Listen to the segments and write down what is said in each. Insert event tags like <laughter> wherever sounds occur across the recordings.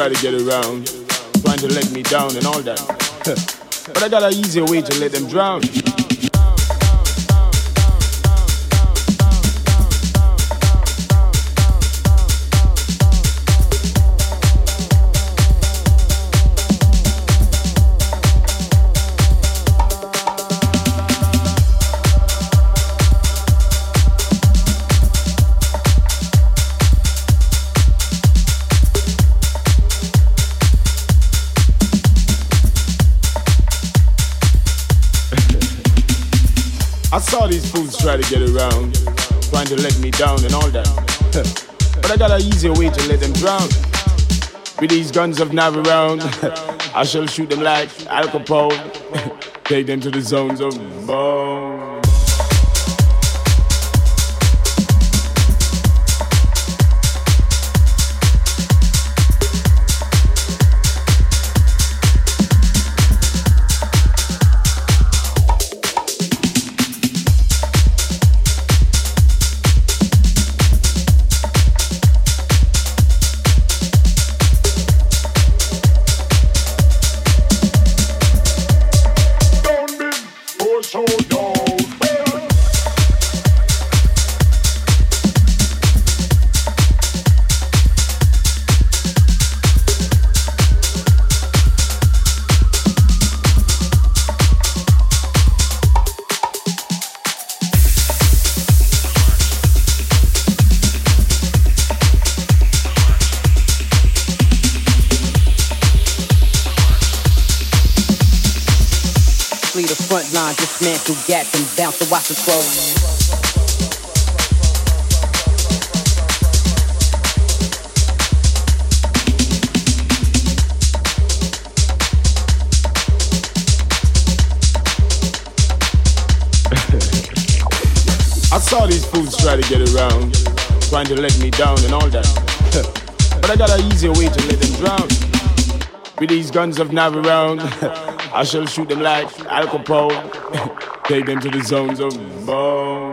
try to get around, trying to let me down and all that. <laughs> but I got an easier way to let them drown. Try to get around, trying to let me down and all that. <laughs> but I got an easier way to let them drown. With these guns of nav around, <laughs> I shall shoot them like Al Capone, <laughs> take them to the zones of bone. Saw these fools try to get around, trying to let me down and all that. <laughs> but I got an easier way to let them drown. With these guns of nav around. <laughs> I shall shoot them like Al Capone, <laughs> take them to the zones of bone.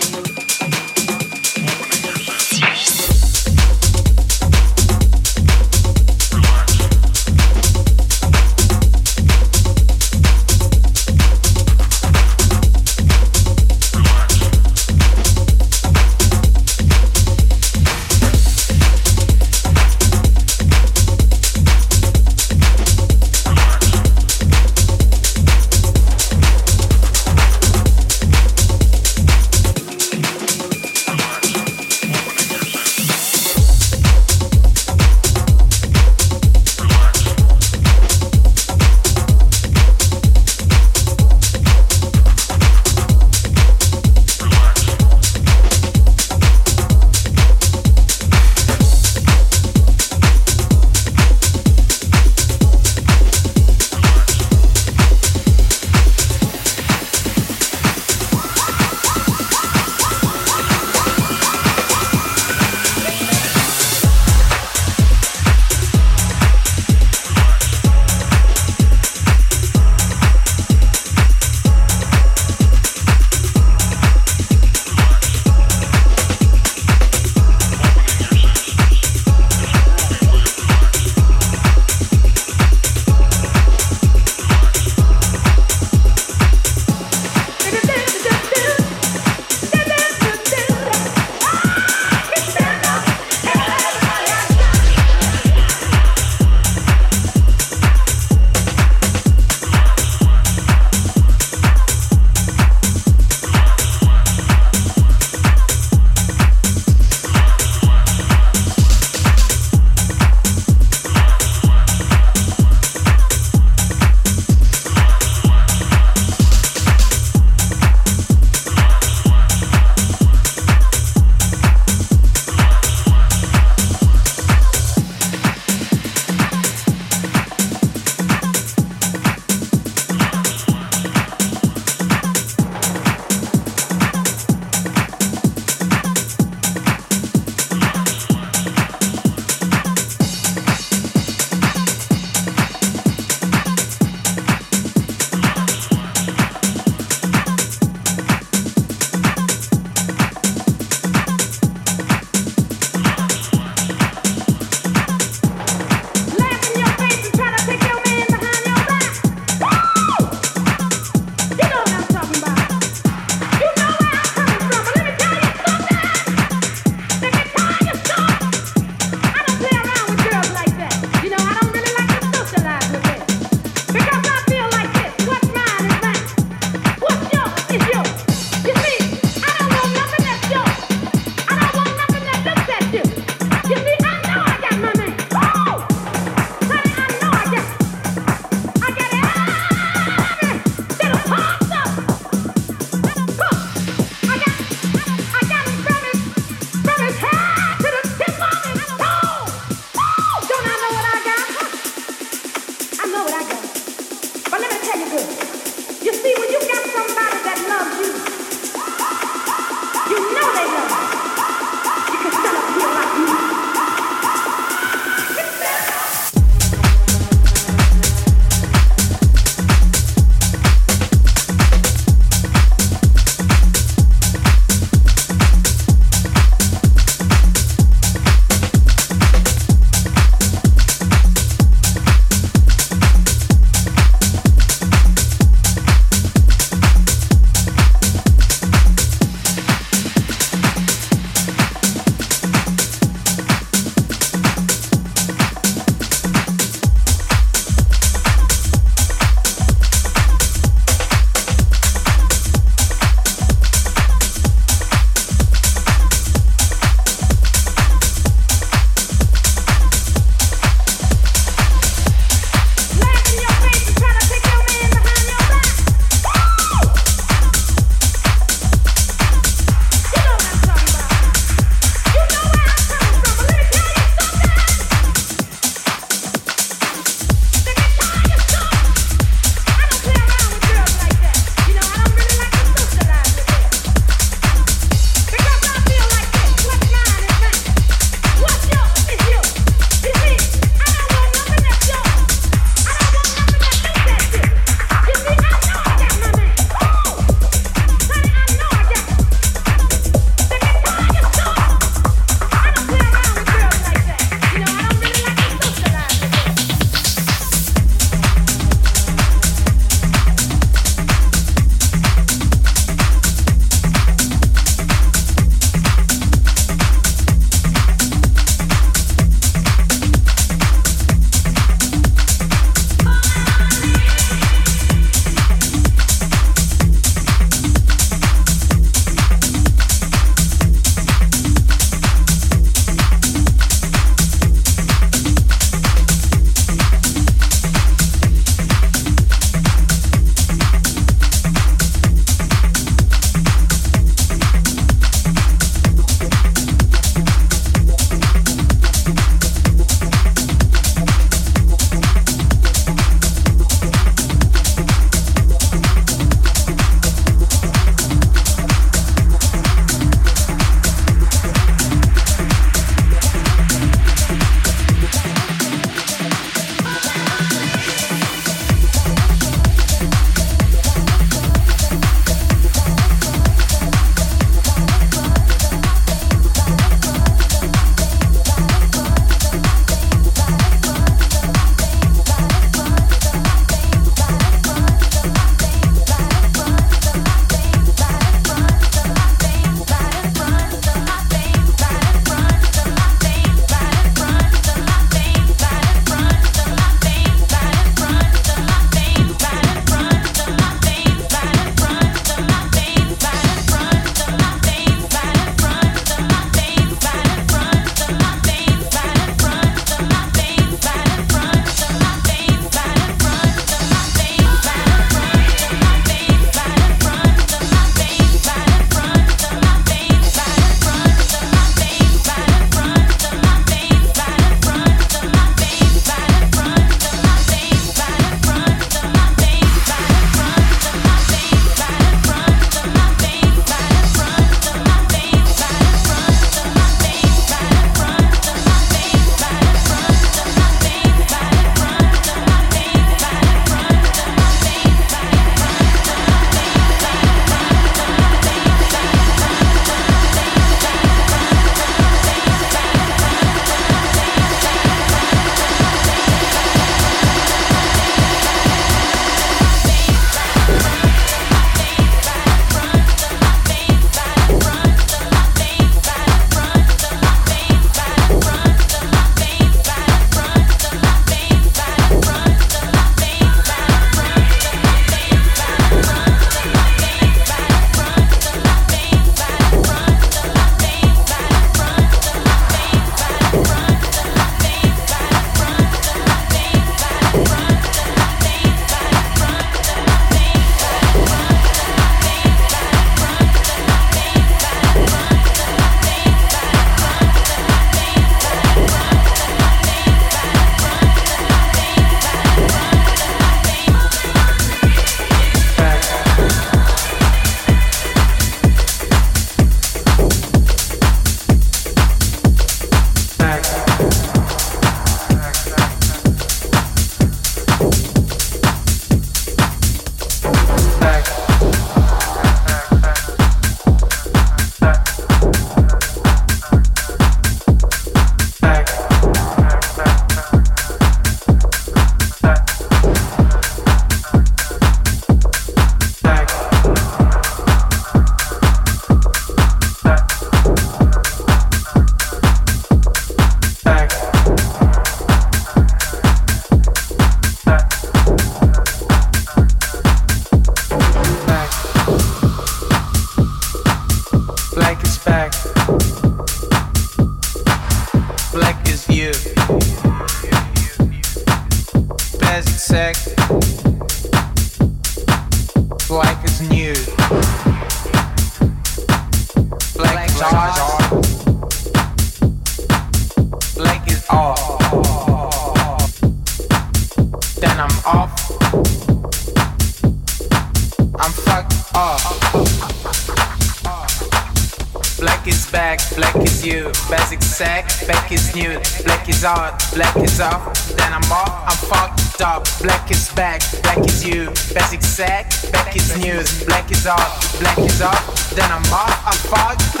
Black is off, then I'm off, I'm fucked up. Black is back, black is you, basic sack, back is news, black is off, black is off, then I'm off, I'm fucked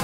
up.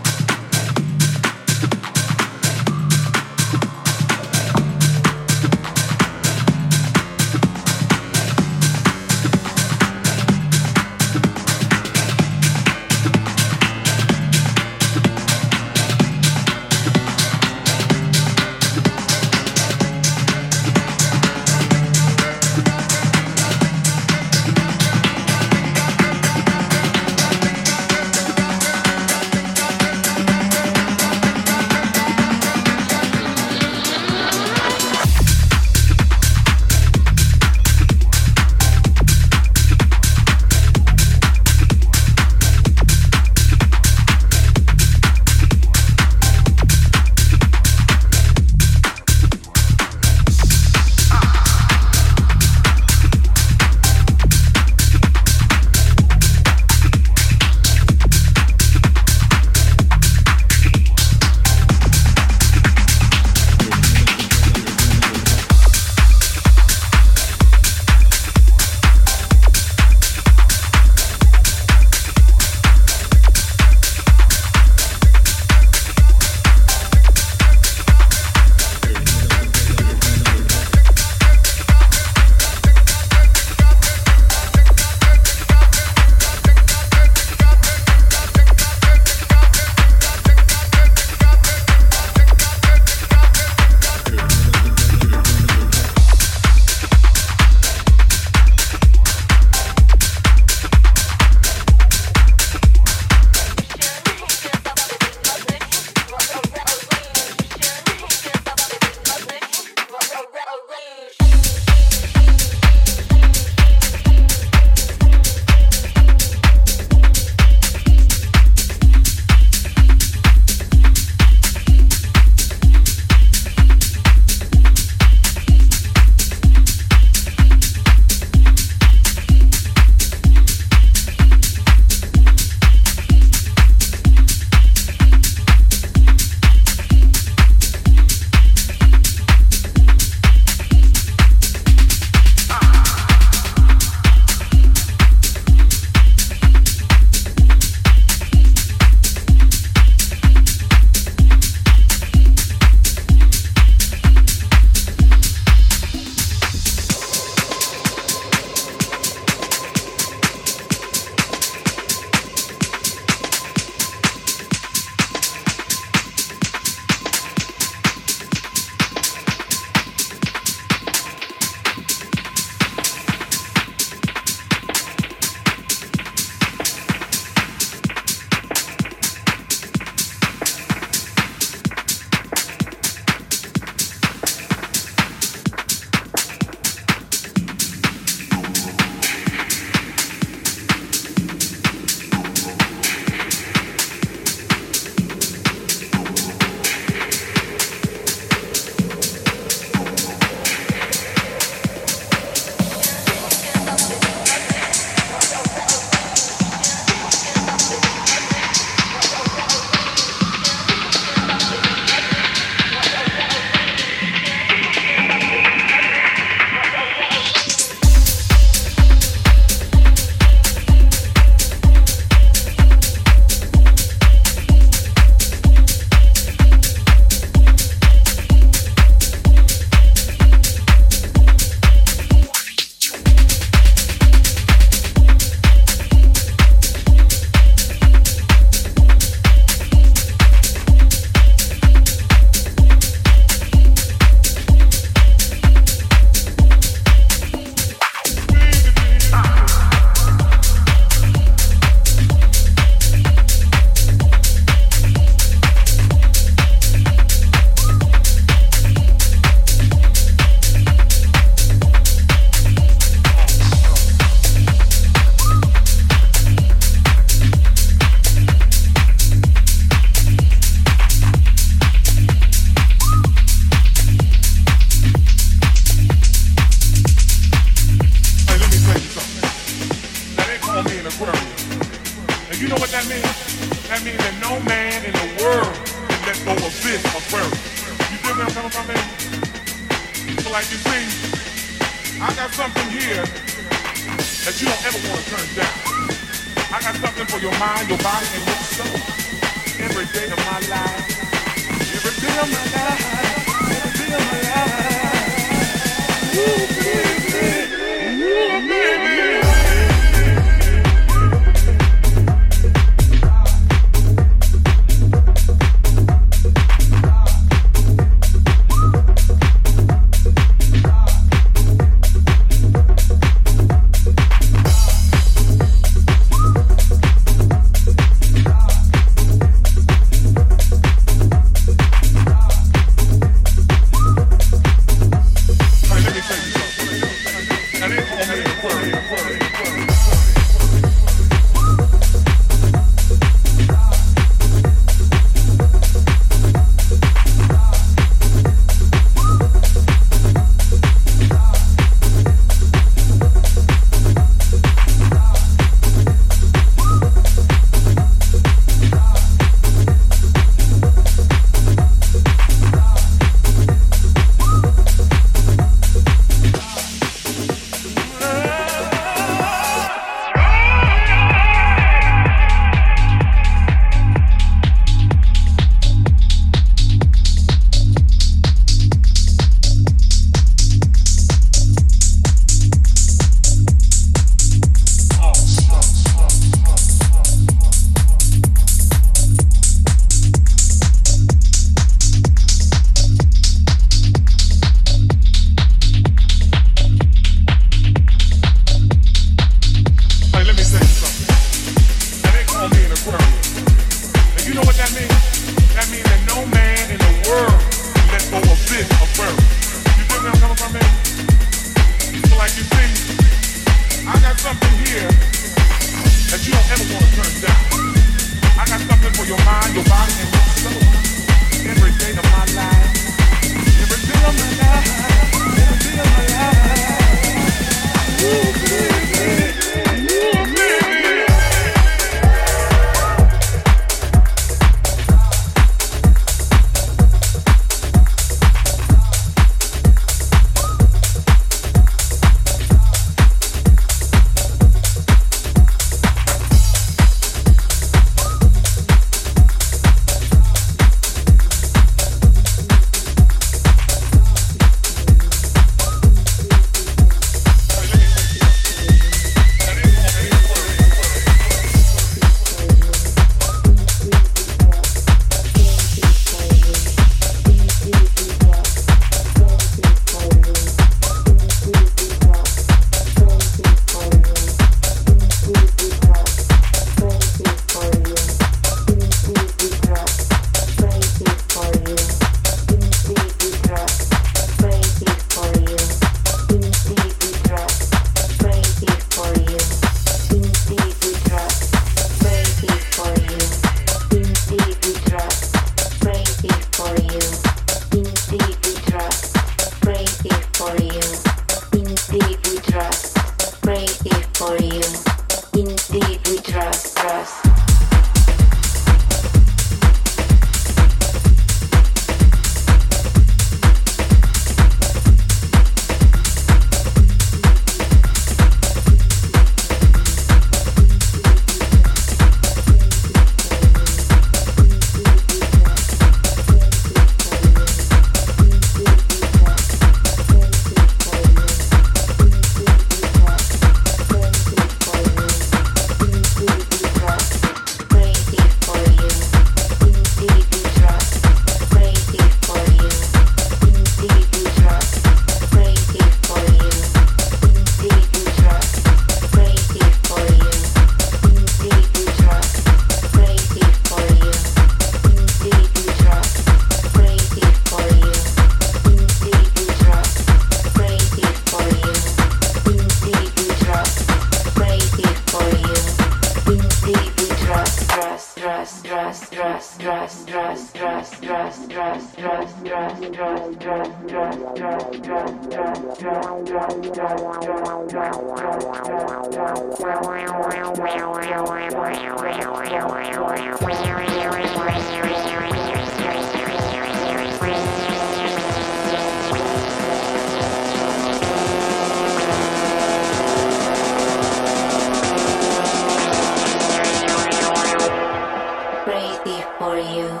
for you.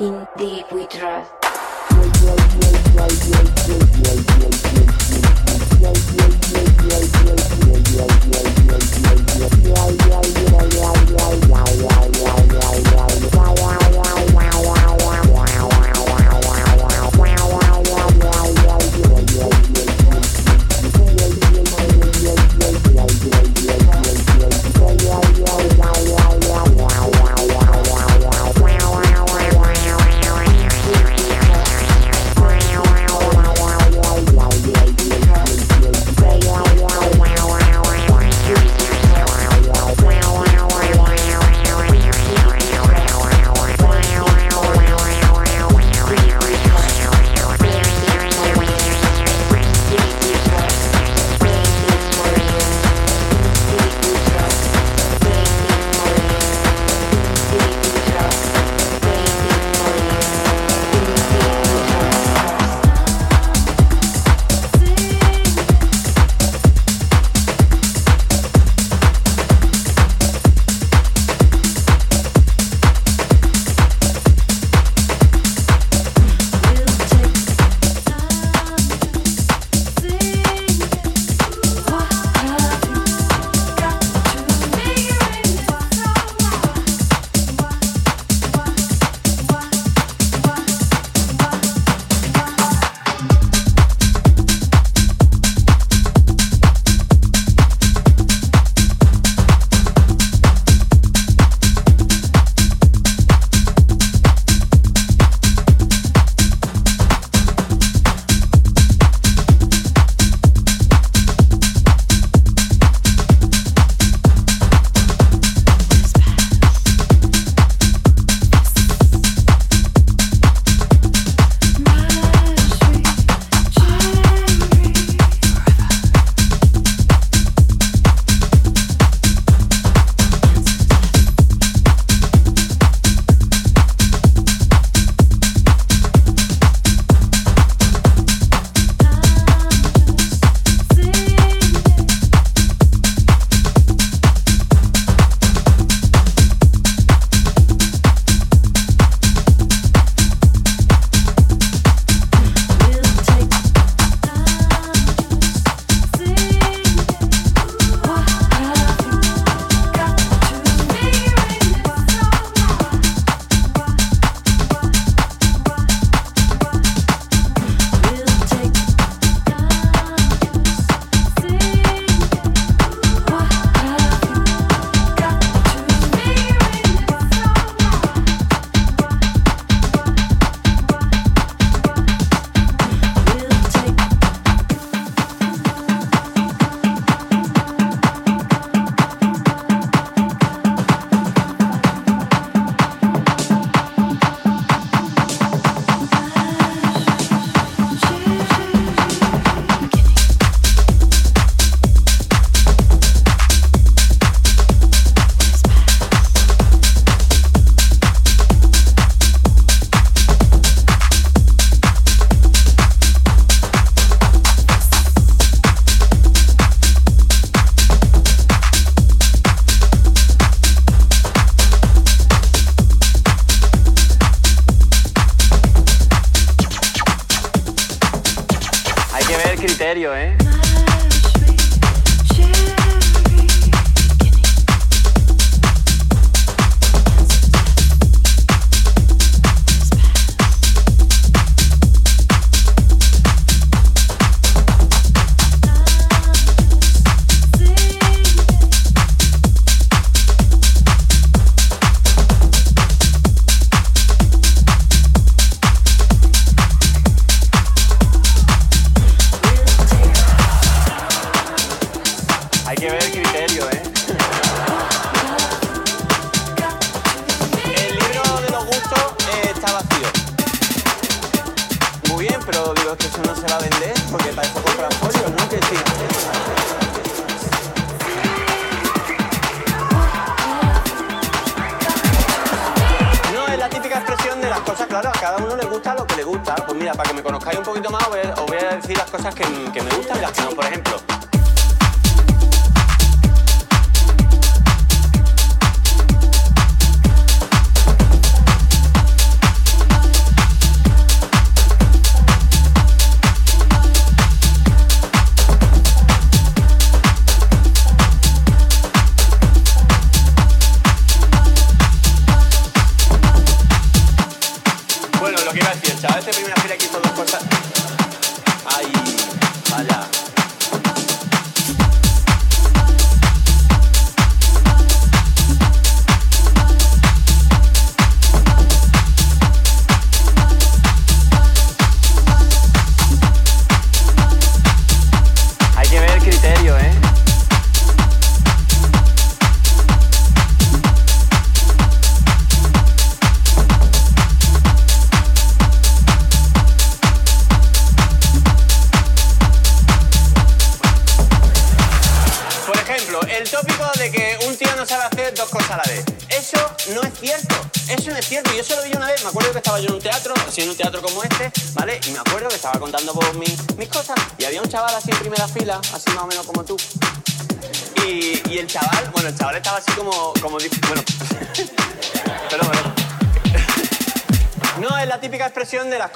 Indeed we trust.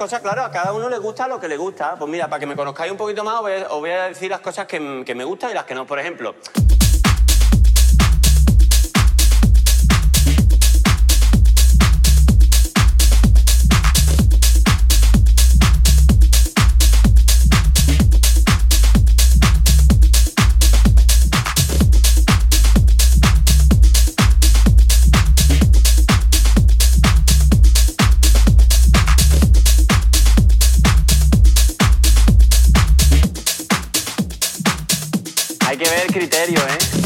cosas, claro, a cada uno le gusta lo que le gusta. Pues mira, para que me conozcáis un poquito más, os voy a, decir las cosas que, que, me gustan y las que no. Por ejemplo, criterio, ¿eh?